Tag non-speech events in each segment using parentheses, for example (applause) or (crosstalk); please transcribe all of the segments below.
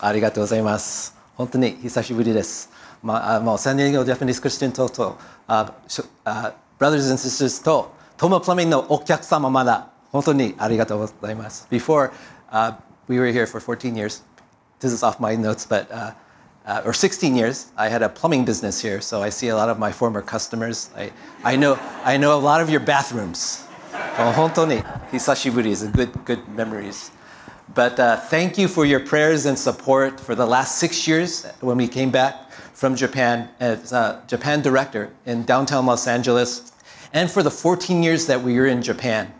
ありがとうございます。本当に久しぶりです。まあ、あもうサンディエゴジャパニーズクリスチャンとと、あ、しょあ、brothers and sisters と、トモプラミンのお客様まだ、本当にありがとうございます。Before, uh, we were here for 14 years. This is off my notes, but, uh, uh, or 16 years. I had a plumbing business here, so I see a lot of my former customers. I, I, know, I know a lot of your bathrooms. もう本当に久しぶりです。Good, good memories. But uh, thank you for your prayers and support for the last six years when we came back from Japan as uh, Japan director in downtown Los Angeles, and for the 14 years that we were in Japan.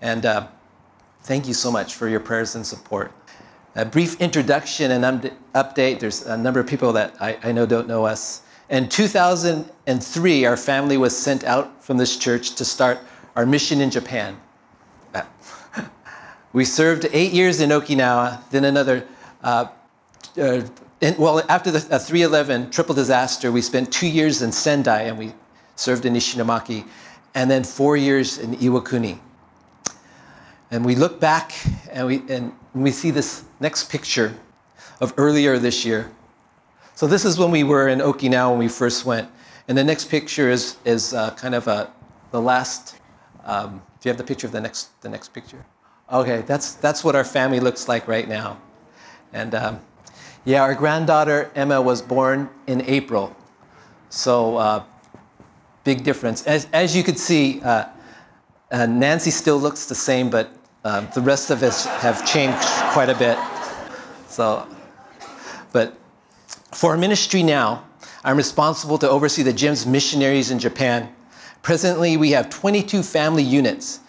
And uh, thank you so much for your prayers and support. A brief introduction and um, update. There's a number of people that I, I know don't know us. In 2003, our family was sent out from this church to start our mission in Japan. We served eight years in Okinawa, then another. Uh, uh, well, after the uh, 311 triple disaster, we spent two years in Sendai and we served in Ishinomaki, and then four years in Iwakuni. And we look back and we, and we see this next picture of earlier this year. So, this is when we were in Okinawa when we first went. And the next picture is, is uh, kind of a, the last. Um, do you have the picture of the next, the next picture? Okay, that's, that's what our family looks like right now. And um, yeah, our granddaughter Emma was born in April. So, uh, big difference. As, as you could see, uh, uh, Nancy still looks the same, but um, the rest of us have changed quite a bit. So, but for our ministry now, I'm responsible to oversee the JEMS missionaries in Japan. Presently, we have 22 family units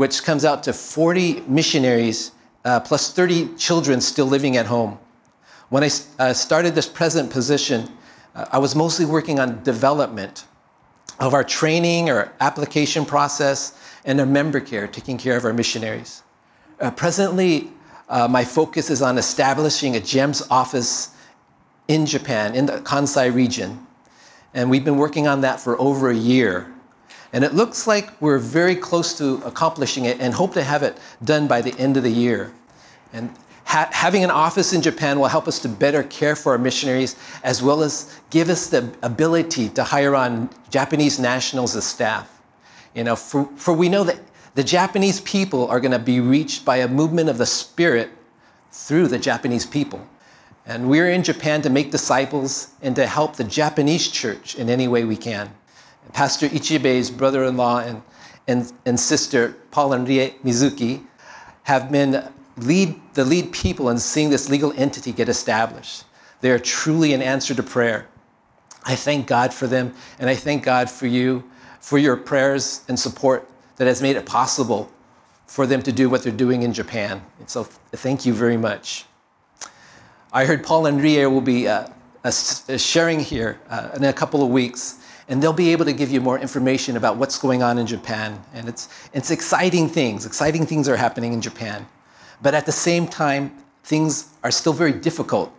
which comes out to 40 missionaries uh, plus 30 children still living at home. When I uh, started this present position, uh, I was mostly working on development of our training, our application process, and our member care, taking care of our missionaries. Uh, presently, uh, my focus is on establishing a JEMS office in Japan, in the Kansai region. And we've been working on that for over a year. And it looks like we're very close to accomplishing it and hope to have it done by the end of the year. And ha- having an office in Japan will help us to better care for our missionaries as well as give us the ability to hire on Japanese nationals as staff. You know, for, for we know that the Japanese people are going to be reached by a movement of the Spirit through the Japanese people. And we're in Japan to make disciples and to help the Japanese church in any way we can. Pastor Ichibe's brother in law and, and, and sister, Paul and Rie Mizuki, have been lead, the lead people in seeing this legal entity get established. They are truly an answer to prayer. I thank God for them, and I thank God for you, for your prayers and support that has made it possible for them to do what they're doing in Japan. And so thank you very much. I heard Paul and Rie will be uh, uh, sharing here uh, in a couple of weeks and they'll be able to give you more information about what's going on in Japan. And it's, it's exciting things. Exciting things are happening in Japan. But at the same time, things are still very difficult.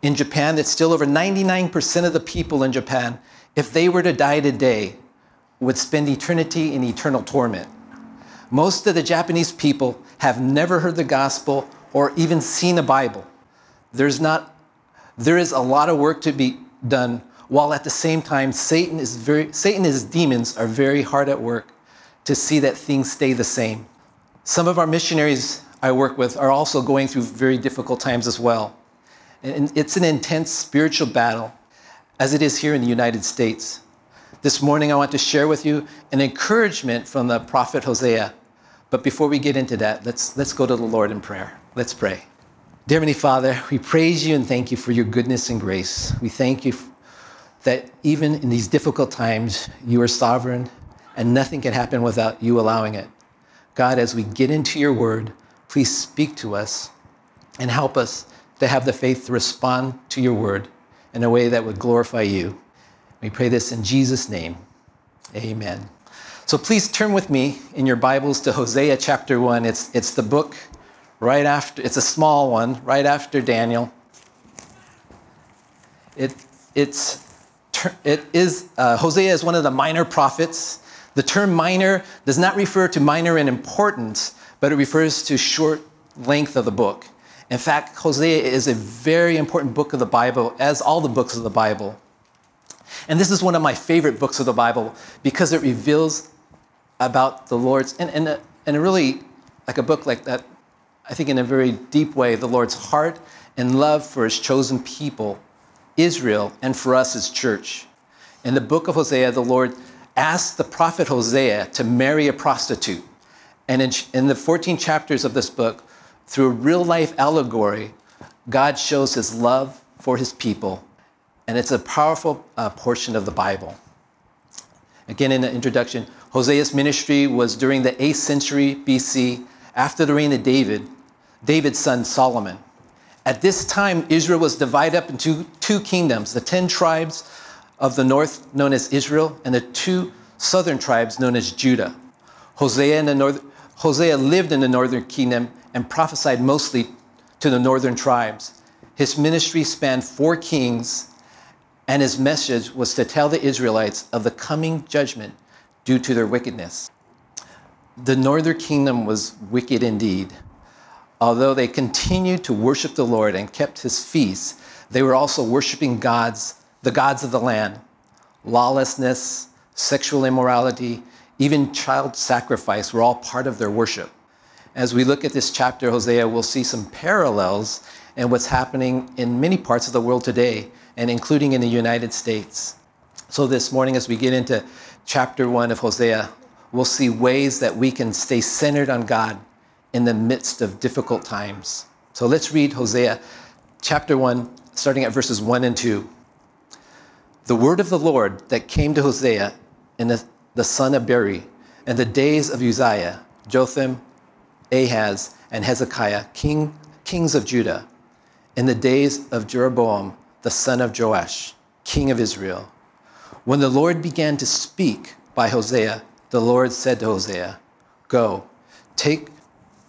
In Japan, it's still over 99% of the people in Japan, if they were to die today, would spend eternity in eternal torment. Most of the Japanese people have never heard the gospel or even seen a Bible. There's not, there is a lot of work to be done while at the same time Satan is very Satan and his demons are very hard at work to see that things stay the same. Some of our missionaries I work with are also going through very difficult times as well. And it's an intense spiritual battle as it is here in the United States. This morning I want to share with you an encouragement from the prophet Hosea. But before we get into that, let's let's go to the Lord in prayer. Let's pray. Dear Heavenly Father, we praise you and thank you for your goodness and grace. We thank you that even in these difficult times, you are sovereign and nothing can happen without you allowing it. God, as we get into your word, please speak to us and help us to have the faith to respond to your word in a way that would glorify you. We pray this in Jesus' name. Amen. So please turn with me in your Bibles to Hosea chapter 1. It's, it's the book right after, it's a small one, right after Daniel. It, it's it is, uh, Hosea is one of the minor prophets. The term minor does not refer to minor in importance, but it refers to short length of the book. In fact, Hosea is a very important book of the Bible, as all the books of the Bible. And this is one of my favorite books of the Bible because it reveals about the Lord's, and, and, a, and a really, like a book like that, I think in a very deep way, the Lord's heart and love for his chosen people, Israel, and for us as church. In the book of Hosea, the Lord asked the prophet Hosea to marry a prostitute. And in, in the 14 chapters of this book, through a real life allegory, God shows his love for his people. And it's a powerful uh, portion of the Bible. Again, in the introduction, Hosea's ministry was during the 8th century BC, after the reign of David, David's son Solomon. At this time, Israel was divided up into two kingdoms the 10 tribes of the north, known as Israel, and the two southern tribes, known as Judah. Hosea, north, Hosea lived in the northern kingdom and prophesied mostly to the northern tribes. His ministry spanned four kings, and his message was to tell the Israelites of the coming judgment due to their wickedness. The northern kingdom was wicked indeed. Although they continued to worship the Lord and kept his feasts, they were also worshiping gods, the gods of the land. Lawlessness, sexual immorality, even child sacrifice were all part of their worship. As we look at this chapter, Hosea, we'll see some parallels in what's happening in many parts of the world today, and including in the United States. So, this morning, as we get into chapter one of Hosea, we'll see ways that we can stay centered on God in the midst of difficult times. So, let's read Hosea chapter one, starting at verses one and two. The word of the Lord that came to Hosea in the the son of Beeri, in the days of Uzziah, Jotham, Ahaz, and Hezekiah, king, kings of Judah, in the days of Jeroboam, the son of Joash, king of Israel. When the Lord began to speak by Hosea, the Lord said to Hosea, Go, take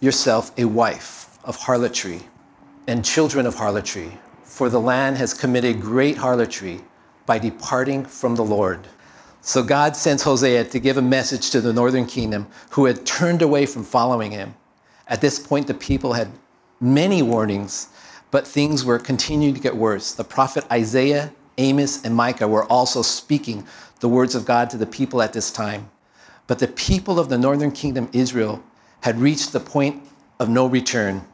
yourself a wife of harlotry and children of harlotry, for the land has committed great harlotry by departing from the Lord. So God sends Hosea to give a message to the northern kingdom who had turned away from following him. At this point, the people had many warnings, but things were continuing to get worse. The prophet Isaiah, Amos, and Micah were also speaking the words of God to the people at this time. But the people of the northern kingdom, Israel, had reached the point of no return.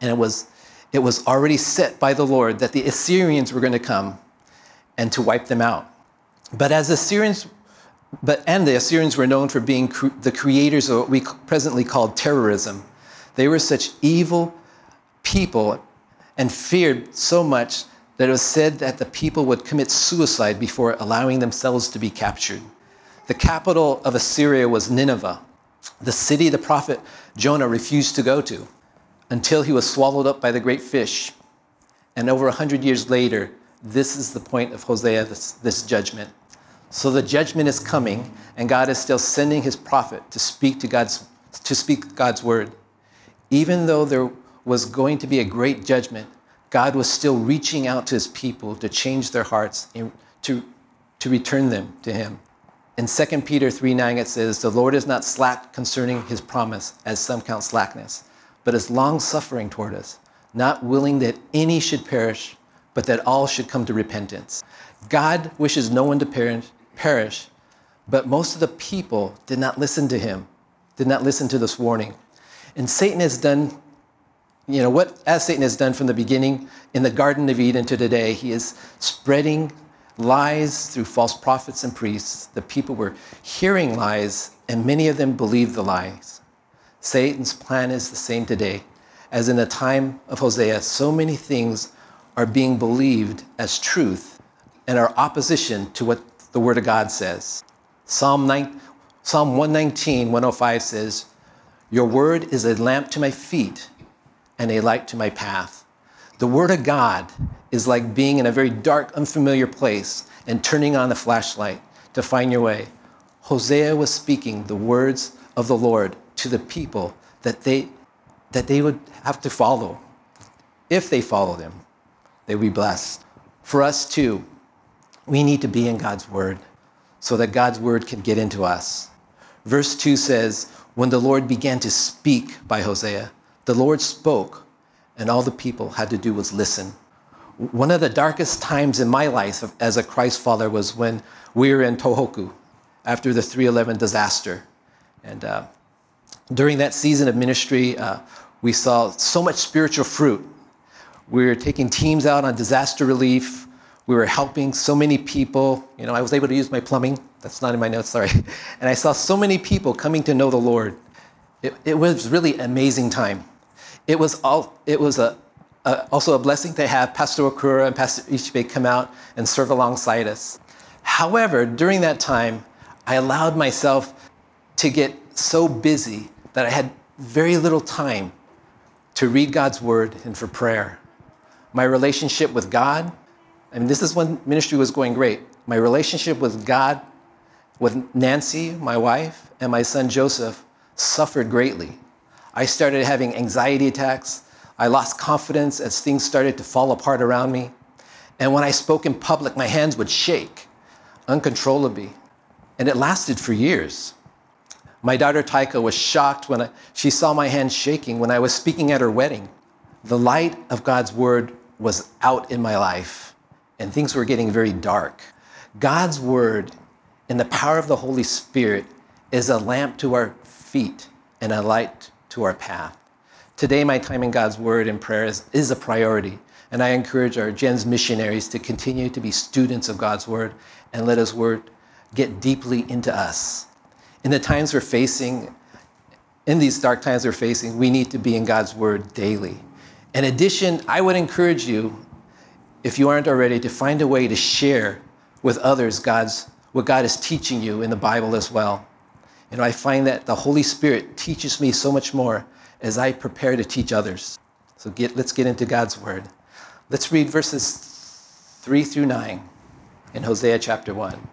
And it was, it was already set by the Lord that the Assyrians were going to come and to wipe them out. But as Assyrians, but and the Assyrians were known for being cre- the creators of what we presently call terrorism. They were such evil people and feared so much that it was said that the people would commit suicide before allowing themselves to be captured. The capital of Assyria was Nineveh, the city the prophet Jonah refused to go to until he was swallowed up by the great fish. And over a hundred years later, this is the point of Hosea, this, this judgment. So the judgment is coming, and God is still sending his prophet to speak to God's to speak God's word. Even though there was going to be a great judgment, God was still reaching out to his people to change their hearts and to, to return them to him. In 2 Peter 3 9, it says, The Lord is not slack concerning his promise, as some count slackness, but is long suffering toward us, not willing that any should perish, but that all should come to repentance. God wishes no one to perish, perish. But most of the people did not listen to him, did not listen to this warning. And Satan has done, you know, what as Satan has done from the beginning in the Garden of Eden to today, he is spreading lies through false prophets and priests. The people were hearing lies, and many of them believed the lies. Satan's plan is the same today. As in the time of Hosea, so many things are being believed as truth and are opposition to what the Word of God says. Psalm, 9, Psalm 119, 105 says, Your word is a lamp to my feet and a light to my path. The Word of God is like being in a very dark, unfamiliar place and turning on the flashlight to find your way. Hosea was speaking the words of the Lord to the people that they, that they would have to follow. If they follow them, they would be blessed. For us too, we need to be in God's word so that God's word can get into us. Verse 2 says, When the Lord began to speak by Hosea, the Lord spoke, and all the people had to do was listen. One of the darkest times in my life as a Christ follower was when we were in Tohoku after the 311 disaster. And uh, during that season of ministry, uh, we saw so much spiritual fruit. We were taking teams out on disaster relief. We were helping so many people. You know, I was able to use my plumbing. That's not in my notes, sorry. (laughs) And I saw so many people coming to know the Lord. It, it was really amazing time. It was, all, it was a, a, also a blessing to have Pastor Okura and Pastor Ichibe come out and serve alongside us. However, during that time, I allowed myself to get so busy that I had very little time to read God's word and for prayer. My relationship with God, I mean, this is when ministry was going great. My relationship with God, with Nancy, my wife, and my son Joseph suffered greatly. I started having anxiety attacks. I lost confidence as things started to fall apart around me. And when I spoke in public, my hands would shake uncontrollably. And it lasted for years. My daughter Taika was shocked when I, she saw my hands shaking when I was speaking at her wedding. The light of God's word was out in my life, and things were getting very dark. God's word and the power of the Holy Spirit is a lamp to our feet and a light to our path. Today, my time in God's Word and prayer is, is a priority, and I encourage our JEMS missionaries to continue to be students of God's Word and let His Word get deeply into us. In the times we're facing, in these dark times we're facing, we need to be in God's Word daily. In addition, I would encourage you, if you aren't already, to find a way to share with others God's what God is teaching you in the Bible as well. You know, I find that the Holy Spirit teaches me so much more as I prepare to teach others. So get, let's get into God's Word. Let's read verses 3 through 9 in Hosea chapter 1.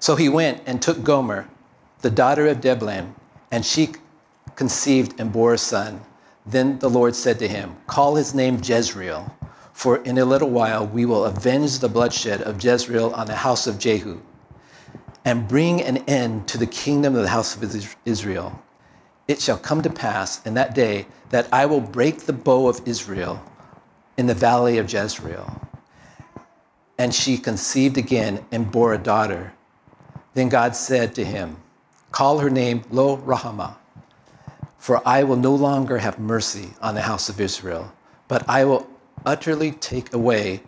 So he went and took Gomer, the daughter of Diblaim, and she conceived and bore a son. Then the Lord said to him, Call his name Jezreel, for in a little while we will avenge the bloodshed of Jezreel on the house of Jehu and bring an end to the kingdom of the house of Israel. It shall come to pass in that day that I will break the bow of Israel in the valley of Jezreel. And she conceived again and bore a daughter. Then God said to him, Call her name Lo Ruhamah, for I will no longer have mercy on the house of Israel, but I will utterly take away,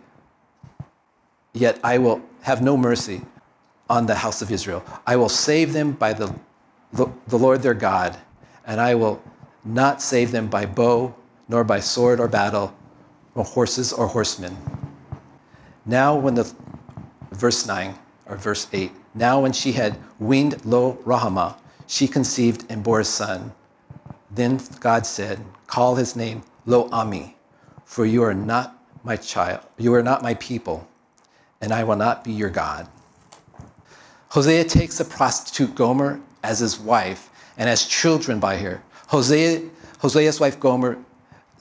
yet I will have no mercy on the house of Israel. I will save them by the, the, Lord their God, and I will not save them by bow, nor by sword or battle, or horses or horsemen. Now, when the, verse 9 or verse 8, now when she had weaned Lo Ruhamah, she conceived and bore a son. Then God said, Call his name Lo Ami, for you are not my child, you are not my people, and I will not be your God. Hosea takes a prostitute Gomer as his wife and has children by her. Hosea, Hosea's wife Gomer's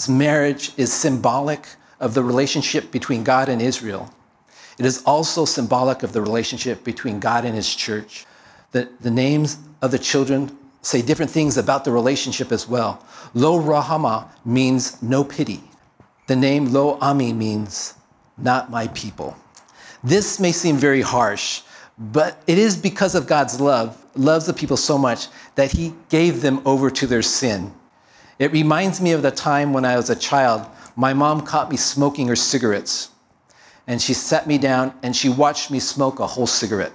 marriage is symbolic of the relationship between God and Israel. It is also symbolic of the relationship between God and his church. The, the names of the children say different things about the relationship as well. Lo Ruhamah means no pity. The name Lo Ami means not my people. This may seem very harsh, but it is because of God's love, loves the people so much that he gave them over to their sin. It reminds me of the time when I was a child. My mom caught me smoking her cigarettes. And she sat me down and she watched me smoke a whole cigarette.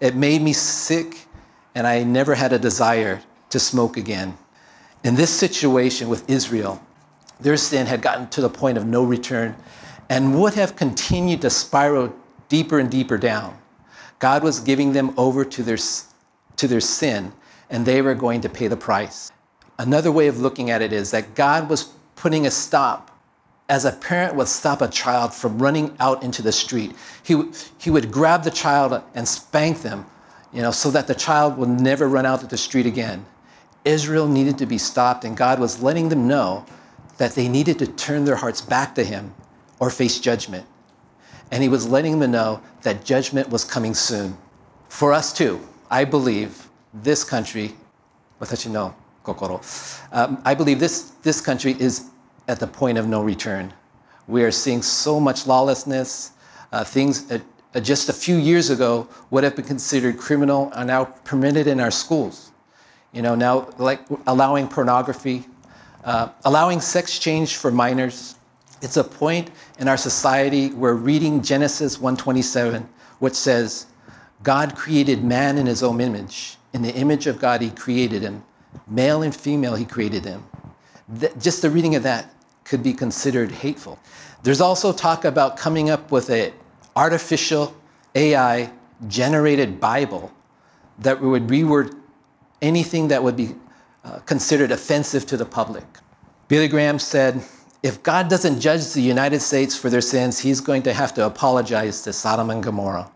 It made me sick, and I never had a desire to smoke again. In this situation with Israel, their sin had gotten to the point of no return and would have continued to spiral deeper and deeper down. God was giving them over to their, to their sin, and they were going to pay the price. Another way of looking at it is that God was putting a stop, as a parent would stop a child from running out into the street. He, he would grab the child and spank them, you know, so that the child would never run out to the street again. Israel needed to be stopped, and God was letting them know that they needed to turn their hearts back to Him or face judgment and he was letting them know that judgment was coming soon. For us too, I believe this country, watashi no kokoro, um, I believe this, this country is at the point of no return. We are seeing so much lawlessness. Uh, things that uh, just a few years ago would have been considered criminal are now permitted in our schools. You know, now like allowing pornography, uh, allowing sex change for minors. It's a point in our society where reading Genesis 1:27, which says, "God created man in His own image. In the image of God, He created him. Male and female, He created them." just the reading of that could be considered hateful. There's also talk about coming up with an artificial AI generated Bible that would reword anything that would be uh, considered offensive to the public. Billy Graham said, if God doesn't judge the United States for their sins, he's going to have to apologize to Sodom and Gomorrah.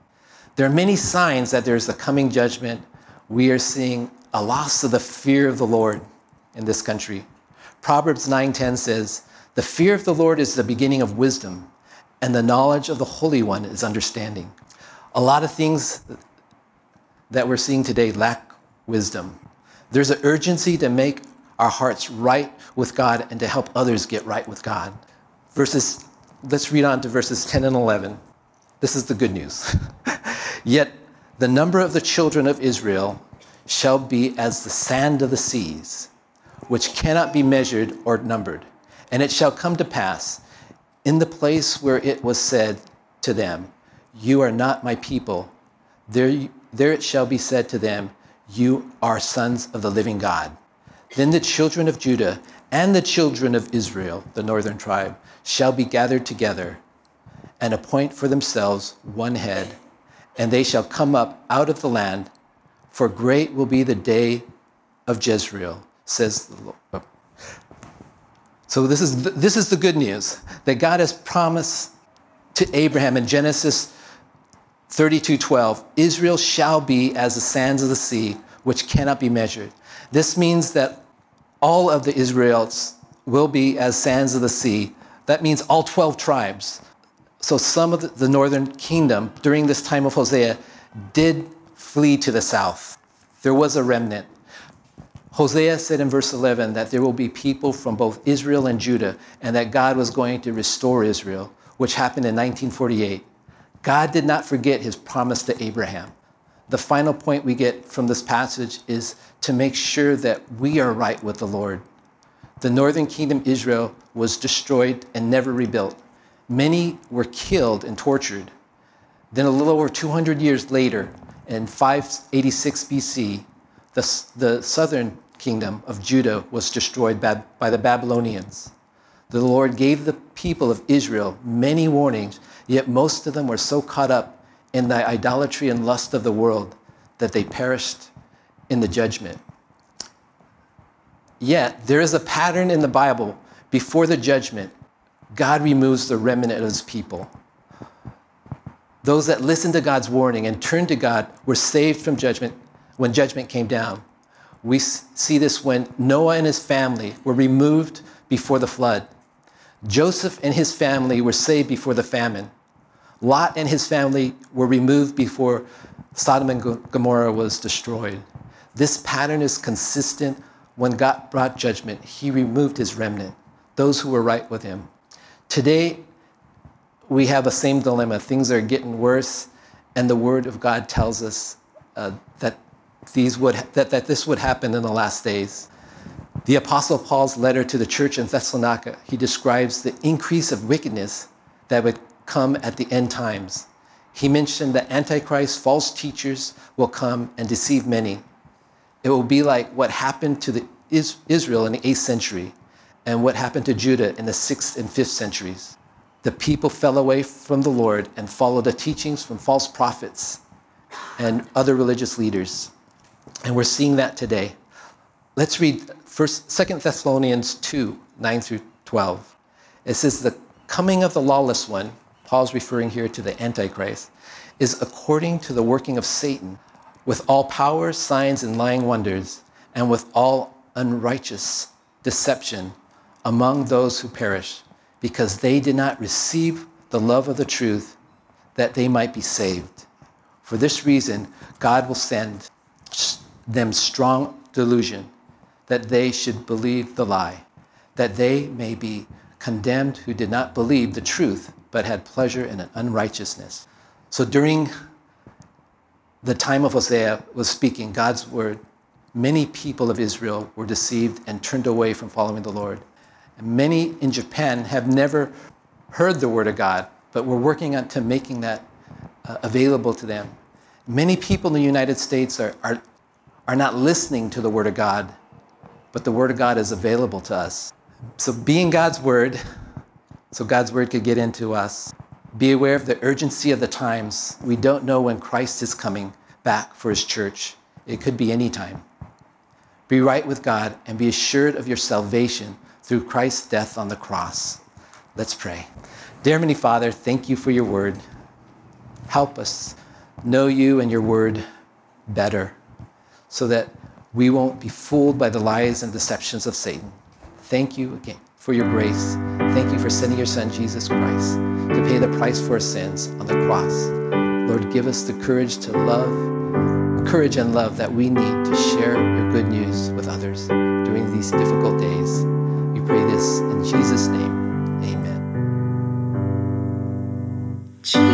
There are many signs that there's a coming judgment. We are seeing a loss of the fear of the Lord in this country. Proverbs 9:10 says, "The fear of the Lord is the beginning of wisdom, and the knowledge of the Holy One is understanding." A lot of things that we're seeing today lack wisdom. There's an urgency to make our hearts right with God and to help others get right with God. Verses, let's read on to verses 10 and 11. This is the good news. (laughs) Yet the number of the children of Israel shall be as the sand of the seas, which cannot be measured or numbered. And it shall come to pass in the place where it was said to them, You are not my people, there, there it shall be said to them, you are sons of the living God. Then the children of Judah and the children of Israel, the northern tribe, shall be gathered together and appoint for themselves one head, and they shall come up out of the land, for great will be the day of Jezreel, says the Lord. So this is, this is the good news that God has promised to Abraham in Genesis 32:12, Israel shall be as the sands of the sea, which cannot be measured. This means that all of the Israelites will be as sands of the sea. That means all 12 tribes. So some of the northern kingdom during this time of Hosea did flee to the south. There was a remnant. Hosea said in verse 11 that there will be people from both Israel and Judah, and that God was going to restore Israel, which happened in 1948. God did not forget his promise to Abraham. The final point we get from this passage is to make sure that we are right with the Lord. The northern kingdom, Israel, was destroyed and never rebuilt. Many were killed and tortured. Then, a little over 200 years later, in 586 BC, the, the southern kingdom of Judah was destroyed by, by the Babylonians. The Lord gave the people of Israel many warnings Yet most of them were so caught up in the idolatry and lust of the world that they perished in the judgment. Yet there is a pattern in the Bible before the judgment, God removes the remnant of his people. Those that listened to God's warning and turned to God were saved from judgment when judgment came down. We see this when Noah and his family were removed before the flood. Joseph and his family were saved before the famine. Lot and his family were removed before Sodom and Gomorrah was destroyed. This pattern is consistent when God brought judgment. He removed his remnant, those who were right with him. Today, we have the same dilemma. Things are getting worse, and the Word of God tells us uh, that, these would, that, that this would happen in the last days. The Apostle Paul's letter to the church in Thessalonica, he describes the increase of wickedness that would come at the end times. He mentioned that Antichrist, false teachers will come and deceive many. It will be like what happened to the Israel in the 8th century and what happened to Judah in the 6th and 5th centuries. The people fell away from the Lord and followed the teachings from false prophets and other religious leaders. And we're seeing that today. Let's read First, 2 Thessalonians 2 9 through 12. It says, The coming of the lawless one, Paul's referring here to the Antichrist, is according to the working of Satan, with all power, signs, and lying wonders, and with all unrighteous deception among those who perish, because they did not receive the love of the truth that they might be saved. For this reason, God will send them strong delusion that they should believe the lie, that they may be condemned who did not believe the truth, but had pleasure in an unrighteousness. So during the time of Hosea was speaking God's word, many people of Israel were deceived and turned away from following the Lord. And many in Japan have never heard the word of God, but we're working on to making that uh, available to them. Many people in the United States are, are, are not listening to the word of God, but the word of God is available to us. So, being God's word, so God's word could get into us. Be aware of the urgency of the times. We don't know when Christ is coming back for his church. It could be any time. Be right with God and be assured of your salvation through Christ's death on the cross. Let's pray. Dear Heavenly Father, thank you for your word. Help us know you and your word better so that we won't be fooled by the lies and deceptions of Satan. Thank you again for your grace. Thank you for sending your Son, Jesus Christ, to pay the price for our sins on the cross. Lord, give us the courage to love, courage and love that we need to share your good news with others during these difficult days. We pray this in Jesus' name. Amen. Jesus.